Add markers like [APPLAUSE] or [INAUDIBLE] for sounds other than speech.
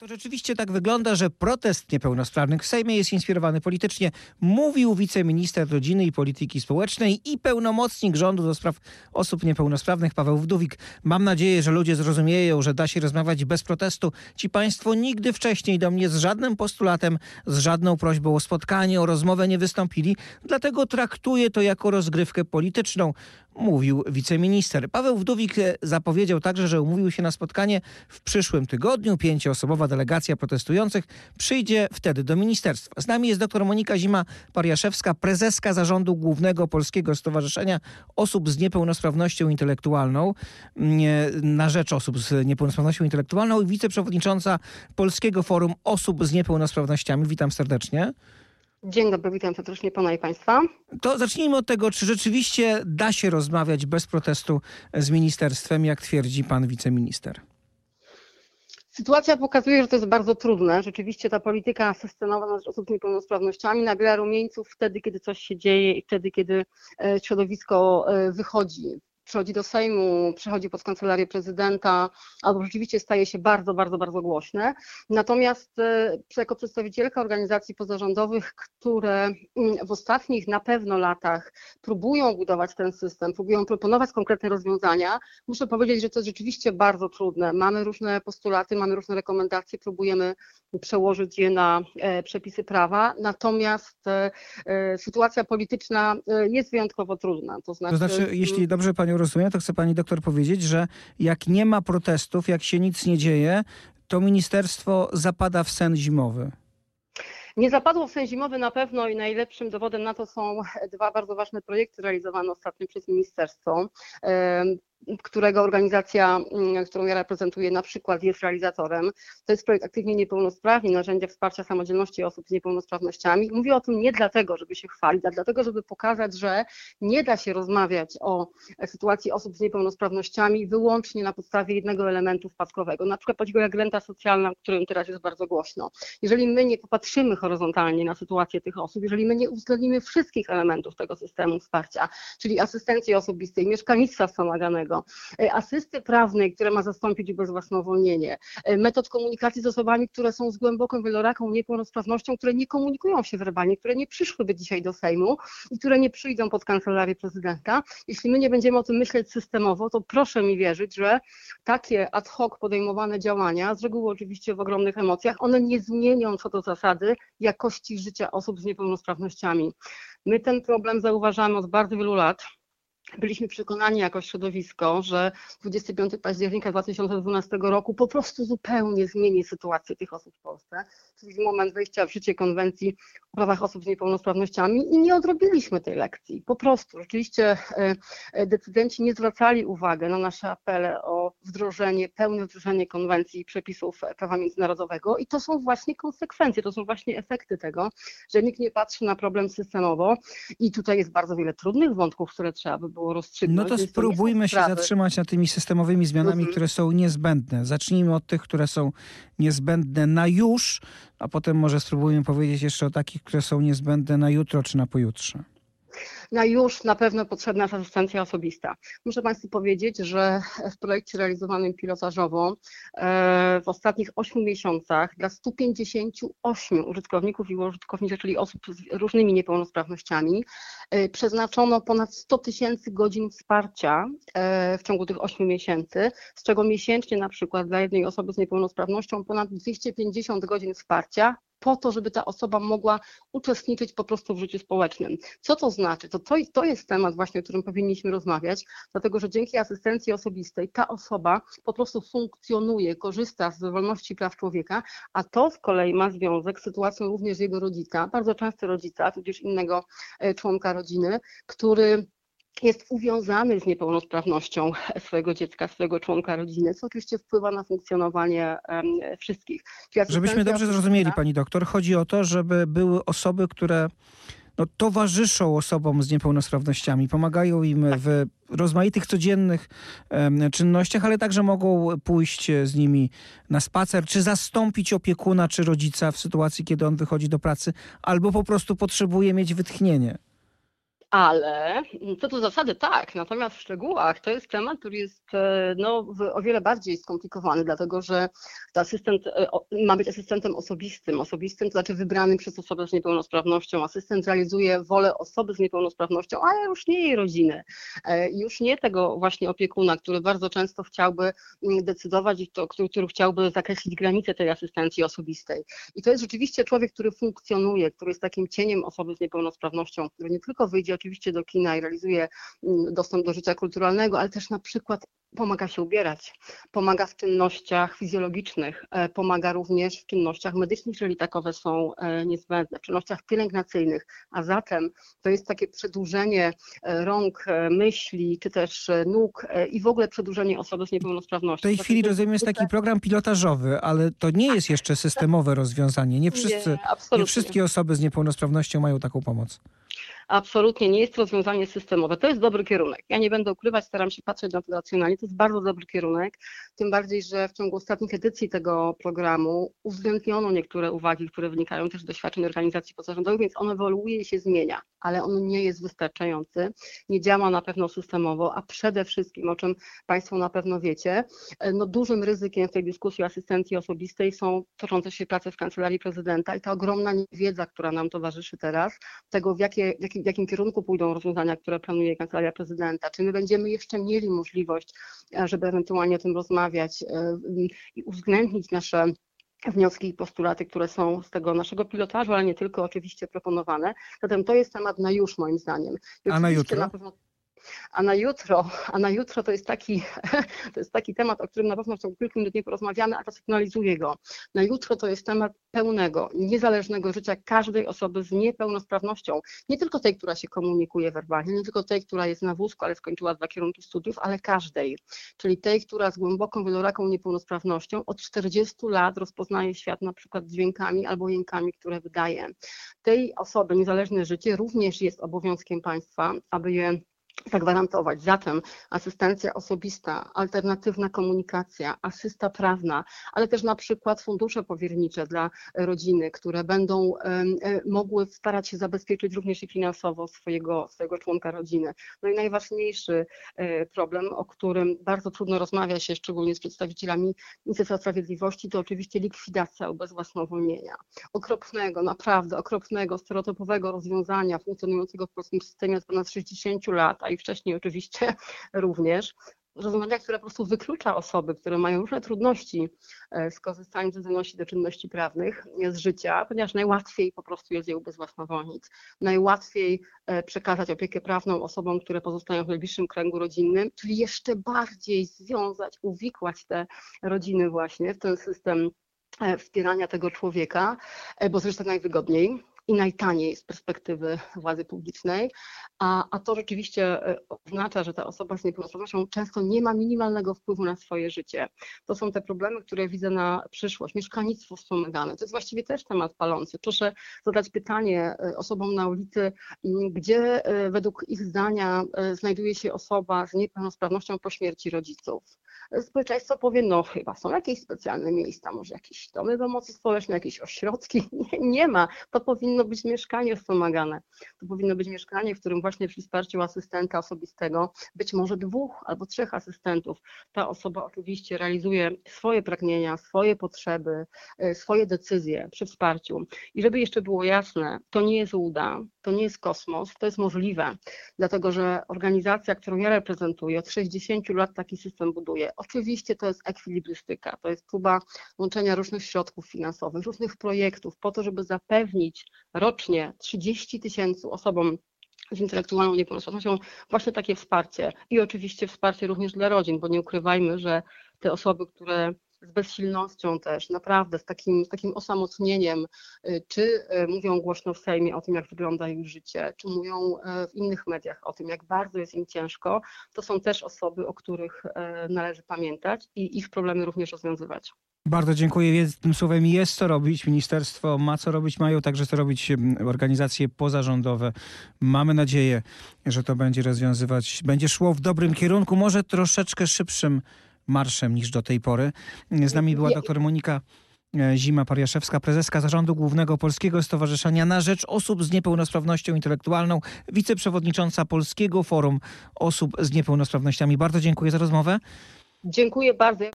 To rzeczywiście tak wygląda, że protest niepełnosprawnych w Sejmie jest inspirowany politycznie. Mówił wiceminister rodziny i polityki społecznej i pełnomocnik rządu do spraw osób niepełnosprawnych Paweł Wdówik. Mam nadzieję, że ludzie zrozumieją, że da się rozmawiać bez protestu. Ci państwo nigdy wcześniej do mnie z żadnym postulatem, z żadną prośbą o spotkanie, o rozmowę nie wystąpili. Dlatego traktuję to jako rozgrywkę polityczną mówił wiceminister. Paweł Wdówik e, zapowiedział także, że umówił się na spotkanie w przyszłym tygodniu. Pięcioosobowa delegacja protestujących przyjdzie wtedy do ministerstwa. Z nami jest dr Monika Zima-Pariaszewska, prezeska zarządu Głównego Polskiego Stowarzyszenia Osób z Niepełnosprawnością Intelektualną na rzecz osób z niepełnosprawnością intelektualną i wiceprzewodnicząca Polskiego Forum Osób z Niepełnosprawnościami. Witam serdecznie. Dzień dobry, witam serdecznie Pana i Państwa. To zacznijmy od tego, czy rzeczywiście da się rozmawiać bez protestu z ministerstwem, jak twierdzi pan wiceminister. Sytuacja pokazuje, że to jest bardzo trudne. Rzeczywiście ta polityka systemowa na rzecz osób z niepełnosprawnościami nabiera rumieńców wtedy, kiedy coś się dzieje i wtedy, kiedy e, środowisko e, wychodzi przychodzi do Sejmu, przychodzi pod kancelarię prezydenta, albo rzeczywiście staje się bardzo, bardzo, bardzo głośne. Natomiast e, jako przedstawicielka organizacji pozarządowych, które mm, w ostatnich na pewno latach próbują budować ten system, próbują proponować konkretne rozwiązania, muszę powiedzieć, że to jest rzeczywiście bardzo trudne. Mamy różne postulaty, mamy różne rekomendacje, próbujemy przełożyć je na e, przepisy prawa, natomiast e, sytuacja polityczna jest wyjątkowo trudna. To znaczy, to znaczy jeśli dobrze Panią rozumiem, to chce pani doktor powiedzieć, że jak nie ma protestów, jak się nic nie dzieje, to ministerstwo zapada w sen zimowy. Nie zapadło w sen zimowy na pewno i najlepszym dowodem na to są dwa bardzo ważne projekty realizowane ostatnio przez ministerstwo którego organizacja, mm, którą ja reprezentuję, na przykład jest realizatorem. To jest projekt Aktywnie Niepełnosprawni, narzędzia wsparcia samodzielności osób z niepełnosprawnościami. Mówię o tym nie dlatego, żeby się chwalić, a dlatego, żeby pokazać, że nie da się rozmawiać o sytuacji osób z niepełnosprawnościami wyłącznie na podstawie jednego elementu wpadkowego, na przykład takiego jak renta socjalna, o którym teraz jest bardzo głośno. Jeżeli my nie popatrzymy horyzontalnie na sytuację tych osób, jeżeli my nie uwzględnimy wszystkich elementów tego systemu wsparcia, czyli asystencji osobistej, mieszkalnictwa wspomaganego, E, asysty prawnej, która ma zastąpić ubezwłasnowolnienie, e, metod komunikacji z osobami, które są z głęboką wieloraką niepełnosprawnością, które nie komunikują się werbalnie, które nie przyszłyby dzisiaj do Sejmu i które nie przyjdą pod kancelarię prezydenta. Jeśli my nie będziemy o tym myśleć systemowo, to proszę mi wierzyć, że takie ad hoc podejmowane działania, z reguły oczywiście w ogromnych emocjach, one nie zmienią co do zasady jakości życia osób z niepełnosprawnościami. My ten problem zauważamy od bardzo wielu lat byliśmy przekonani jako środowisko, że 25 października 2012 roku po prostu zupełnie zmieni sytuację tych osób w Polsce, czyli moment wejścia w życie konwencji o prawach osób z niepełnosprawnościami i nie odrobiliśmy tej lekcji. Po prostu rzeczywiście e, e, decydenci nie zwracali uwagi na nasze apele o wdrożenie, pełne wdrożenie konwencji i przepisów prawa międzynarodowego i to są właśnie konsekwencje, to są właśnie efekty tego, że nikt nie patrzy na problem systemowo i tutaj jest bardzo wiele trudnych wątków, które trzeba by było było rozstrzygnąć. No to spróbujmy się zatrzymać nad tymi systemowymi zmianami, mhm. które są niezbędne. Zacznijmy od tych, które są niezbędne na już, a potem może spróbujmy powiedzieć jeszcze o takich, które są niezbędne na jutro czy na pojutrze na już na pewno potrzebna jest asystencja osobista. Muszę Państwu powiedzieć, że w projekcie realizowanym pilotażowo e, w ostatnich 8 miesiącach dla 158 użytkowników i użytkowniczek, czyli osób z różnymi niepełnosprawnościami, e, przeznaczono ponad 100 tysięcy godzin wsparcia e, w ciągu tych 8 miesięcy, z czego miesięcznie na przykład dla jednej osoby z niepełnosprawnością ponad 250 godzin wsparcia po to, żeby ta osoba mogła uczestniczyć po prostu w życiu społecznym. Co to znaczy? To, to, to jest temat właśnie, o którym powinniśmy rozmawiać, dlatego że dzięki asystencji osobistej ta osoba po prostu funkcjonuje, korzysta z wolności praw człowieka, a to z kolei ma związek z sytuacją również jego rodzica, bardzo często rodzica, tudzież innego e, członka rodziny, który jest uwiązany z niepełnosprawnością swojego dziecka, swojego członka rodziny, co oczywiście wpływa na funkcjonowanie wszystkich. Żebyśmy dobrze zrozumieli, pani doktor, chodzi o to, żeby były osoby, które no, towarzyszą osobom z niepełnosprawnościami, pomagają im tak. w rozmaitych codziennych um, czynnościach, ale także mogą pójść z nimi na spacer, czy zastąpić opiekuna czy rodzica w sytuacji, kiedy on wychodzi do pracy, albo po prostu potrzebuje mieć wytchnienie. Ale co do zasady tak, natomiast w szczegółach to jest temat, który jest e, no, o wiele bardziej skomplikowany, dlatego że asystent e, ma być asystentem osobistym. Osobistym to znaczy wybranym przez osobę z niepełnosprawnością. Asystent realizuje wolę osoby z niepełnosprawnością, ale już nie jej rodziny, e, już nie tego właśnie opiekuna, który bardzo często chciałby mm, decydować i to, który, który chciałby zakreślić granice tej asystencji osobistej. I to jest rzeczywiście człowiek, który funkcjonuje, który jest takim cieniem osoby z niepełnosprawnością, który nie tylko wyjdzie oczywiście do kina i realizuje mm, dostęp do życia kulturalnego, ale też na przykład pomaga się ubierać, pomaga w czynnościach fizjologicznych, e, pomaga również w czynnościach medycznych, jeżeli takowe są e, niezbędne, w czynnościach pielęgnacyjnych, a zatem to jest takie przedłużenie e, rąk, myśli, czy też nóg i w ogóle przedłużenie osoby z niepełnosprawnością. W tej chwili rozumiem jest taki program pilotażowy, ale to nie jest jeszcze systemowe rozwiązanie. Nie, wszyscy, nie, nie wszystkie osoby z niepełnosprawnością mają taką pomoc absolutnie nie jest to rozwiązanie systemowe. To jest dobry kierunek. Ja nie będę ukrywać, staram się patrzeć na to racjonalnie. To jest bardzo dobry kierunek. Tym bardziej, że w ciągu ostatnich edycji tego programu uwzględniono niektóre uwagi, które wynikają też z doświadczeń organizacji pozarządowych, więc on ewoluuje i się zmienia, ale on nie jest wystarczający. Nie działa na pewno systemowo, a przede wszystkim, o czym Państwo na pewno wiecie, no dużym ryzykiem tej dyskusji asystencji osobistej są toczące się prace w kancelarii prezydenta i ta ogromna niewiedza, która nam towarzyszy teraz, tego w jakie, w jakie w jakim kierunku pójdą rozwiązania, które planuje Kancelaria Prezydenta? Czy my będziemy jeszcze mieli możliwość, e, żeby ewentualnie o tym rozmawiać e, i uwzględnić nasze wnioski i postulaty, które są z tego naszego pilotażu, ale nie tylko oczywiście proponowane. Zatem to jest temat na już moim zdaniem. A na jutro? Na pewno a na jutro, a na jutro to jest taki, [LAUGHS] to jest taki temat, o którym na pewno w ciągu kilku minut nie porozmawiamy, a sygnalizuję go. Na jutro to jest temat pełnego, niezależnego życia każdej osoby z niepełnosprawnością. Nie tylko tej, która się komunikuje werbalnie, nie tylko tej, która jest na wózku, ale skończyła dwa kierunki studiów, ale każdej. Czyli tej, która z głęboką, wieloraką niepełnosprawnością od 40 lat rozpoznaje świat na przykład dźwiękami albo jękami, które wydaje. Tej osoby niezależne życie również jest obowiązkiem państwa, aby je zagwarantować. Zatem asystencja osobista, alternatywna komunikacja, asysta prawna, ale też na przykład fundusze powiernicze dla rodziny, które będą e, mogły starać się zabezpieczyć również i finansowo swojego, swojego członka rodziny. No i najważniejszy e, problem, o którym bardzo trudno rozmawia się, szczególnie z przedstawicielami Ministerstwa Sprawiedliwości, to oczywiście likwidacja ubezwłasnowolnienia. Okropnego, naprawdę okropnego, stereotypowego rozwiązania funkcjonującego w polskim systemie od ponad 60 lat, i wcześniej oczywiście [LAUGHS] również, rozwiązania, które po prostu wyklucza osoby, które mają różne trudności e, z korzystaniem z zdolności do czynności prawnych z życia, ponieważ najłatwiej po prostu jest je ubezwłasnowolnić. Najłatwiej e, przekazać opiekę prawną osobom, które pozostają w najbliższym kręgu rodzinnym, czyli jeszcze bardziej związać, uwikłać te rodziny właśnie w ten system e, wspierania tego człowieka, bo zresztą najwygodniej i najtaniej z perspektywy władzy publicznej, a, a to rzeczywiście e, oznacza, że ta osoba z niepełnosprawnością często nie ma minimalnego wpływu na swoje życie. To są te problemy, które widzę na przyszłość. Mieszkalnictwo wspomagane, to jest właściwie też temat palący. Proszę zadać pytanie e, osobom na ulicy, gdzie e, według ich zdania znajduje się osoba z niepełnosprawnością po śmierci rodziców społeczeństwo powie, no chyba są jakieś specjalne miejsca, może jakieś domy pomocy społecznej, jakieś ośrodki. [LAUGHS] Nie, nie ma. To powinno być mieszkanie wspomagane. To powinno być mieszkanie, w którym właśnie przy wsparciu asystenta osobistego, być może dwóch albo trzech asystentów, ta osoba oczywiście realizuje swoje pragnienia, swoje potrzeby, e, swoje decyzje przy wsparciu. I żeby jeszcze było jasne, to nie jest uda, to nie jest kosmos, to jest możliwe, dlatego że organizacja, którą ja reprezentuję, od 60 lat taki system buduje. Oczywiście to jest ekwilibrystyka, to jest próba łączenia różnych środków finansowych, różnych projektów po to, żeby zapewnić rocznie 30 tysięcy osobom z intelektualną niepełnosprawnością właśnie takie wsparcie i oczywiście wsparcie również dla rodzin, bo nie ukrywajmy, że te osoby, które z bezsilnością też, naprawdę z takim, z takim osamotnieniem, y, czy y, mówią głośno w Sejmie o tym, jak wygląda ich życie, czy mówią y, w innych mediach o tym, jak bardzo jest im ciężko, to są też osoby, o których należy pamiętać i ich problemy również rozwiązywać. Bardzo dziękuję. Tym słowem jest co robić. Ministerstwo ma co robić, mają także co robić organizacje pozarządowe. Mamy nadzieję, że to będzie rozwiązywać, będzie szło w dobrym kierunku, może troszeczkę szybszym marszem niż do tej pory. Z nami była doktor Monika e, Zima Pariaszewska, prezeska Zarządu Głównego Polskiego Stowarzyszenia na Rzecz Osób z Niepełnosprawnością Intelektualną, wiceprzewodnicząca Polskiego Forum Osób z Niepełnosprawnościami. Bardzo dziękuję za rozmowę. Dziękuję bardzo.